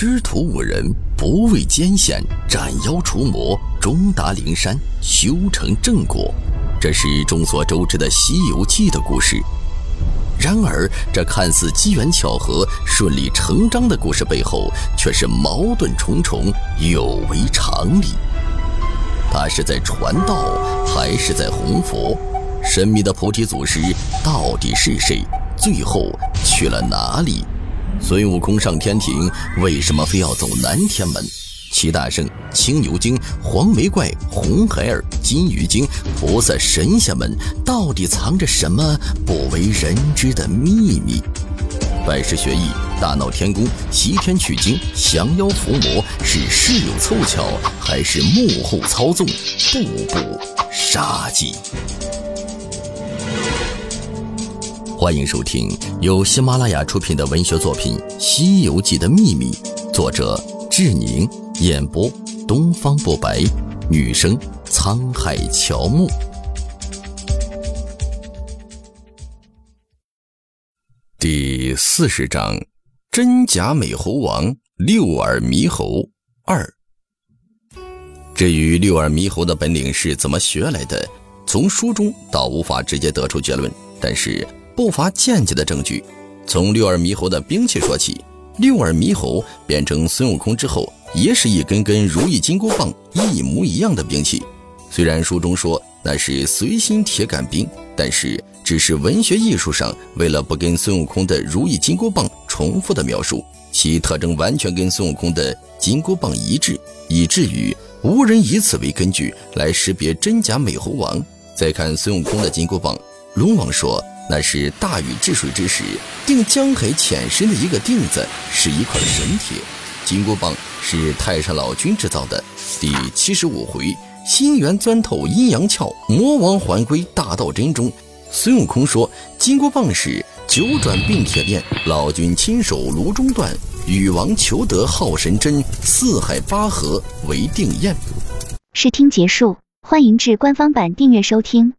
师徒五人不畏艰险，斩妖除魔，终达灵山，修成正果。这是众所周知的《西游记》的故事。然而，这看似机缘巧合、顺理成章的故事背后，却是矛盾重重，有违常理。他是在传道，还是在弘佛？神秘的菩提祖师到底是谁？最后去了哪里？孙悟空上天庭，为什么非要走南天门？齐大圣、青牛精、黄眉怪、红孩儿、金鱼精、菩萨、神仙们到底藏着什么不为人知的秘密？拜师学艺、大闹天宫、西天取经、降妖伏魔，是事有凑巧，还是幕后操纵？步步杀机。欢迎收听由喜马拉雅出品的文学作品《西游记的秘密》，作者志宁，演播东方不白，女生沧海乔木。第四十章：真假美猴王六耳猕猴二。至于六耳猕猴的本领是怎么学来的，从书中倒无法直接得出结论，但是。不乏间接的证据。从六耳猕猴的兵器说起，六耳猕猴变成孙悟空之后，也是一根根如意金箍棒一模一样的兵器。虽然书中说那是随心铁杆兵，但是只是文学艺术上为了不跟孙悟空的如意金箍棒重复的描述，其特征完全跟孙悟空的金箍棒一致，以至于无人以此为根据来识别真假美猴王。再看孙悟空的金箍棒，龙王说。那是大禹治水之时定江海浅深的一个定字，是一块神铁。金箍棒是太上老君制造的。第七十五回，心猿钻透阴阳窍，魔王还归大道真中。孙悟空说：“金箍棒是九转并铁链，老君亲手炉中断。禹王求得好神针，四海八河为定验。”试听结束，欢迎至官方版订阅收听。